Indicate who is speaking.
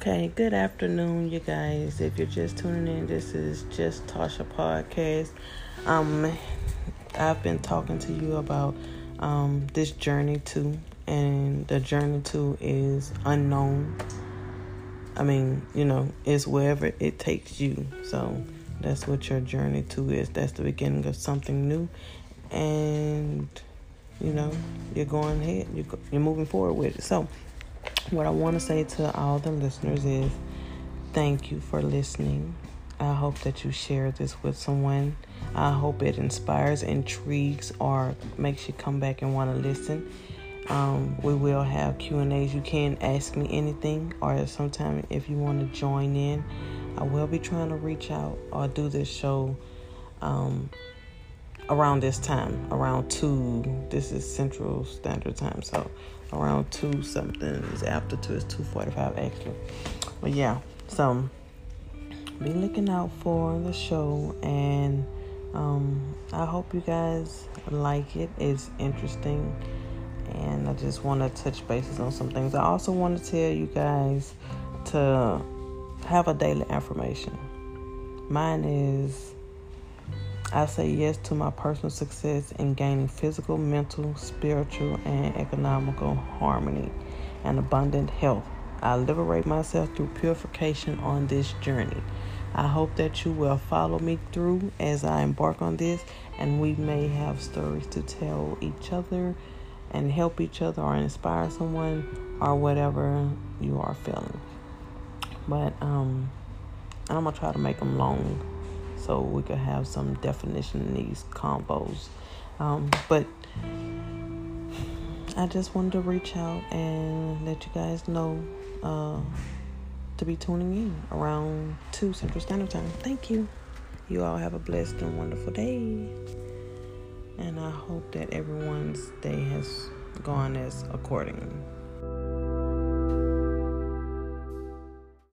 Speaker 1: Okay, good afternoon, you guys. If you're just tuning in, this is just Tasha podcast. Um, I've been talking to you about um this journey to, and the journey to is unknown. I mean, you know, it's wherever it takes you. So that's what your journey to is. That's the beginning of something new, and you know, you're going ahead. You're you're moving forward with it. So what I want to say to all the listeners is thank you for listening. I hope that you share this with someone. I hope it inspires, intrigues, or makes you come back and want to listen. Um, we will have Q and A's. You can ask me anything, or sometime if you want to join in, I will be trying to reach out or do this show um, around this time, around two. This is Central Standard Time, so around two something is after two. It's two forty-five actually. But yeah, so be looking out for the show, and um, I hope you guys like it. It's interesting, and I just want to touch bases on some things. I also want to tell you guys to have a daily affirmation. Mine is I say yes to my personal success in gaining physical, mental, spiritual, and economical harmony and abundant health. I liberate myself through purification on this journey. I hope that you will follow me through as I embark on this, and we may have stories to tell each other and help each other or inspire someone or whatever you are feeling. But um, I'm gonna try to make them long so we could have some definition in these combos. Um, but I just wanted to reach out and let you guys know uh, to be tuning in around 2 Central Standard Time. Thank you. You all have a blessed and wonderful day. And I hope that everyone's day has gone as according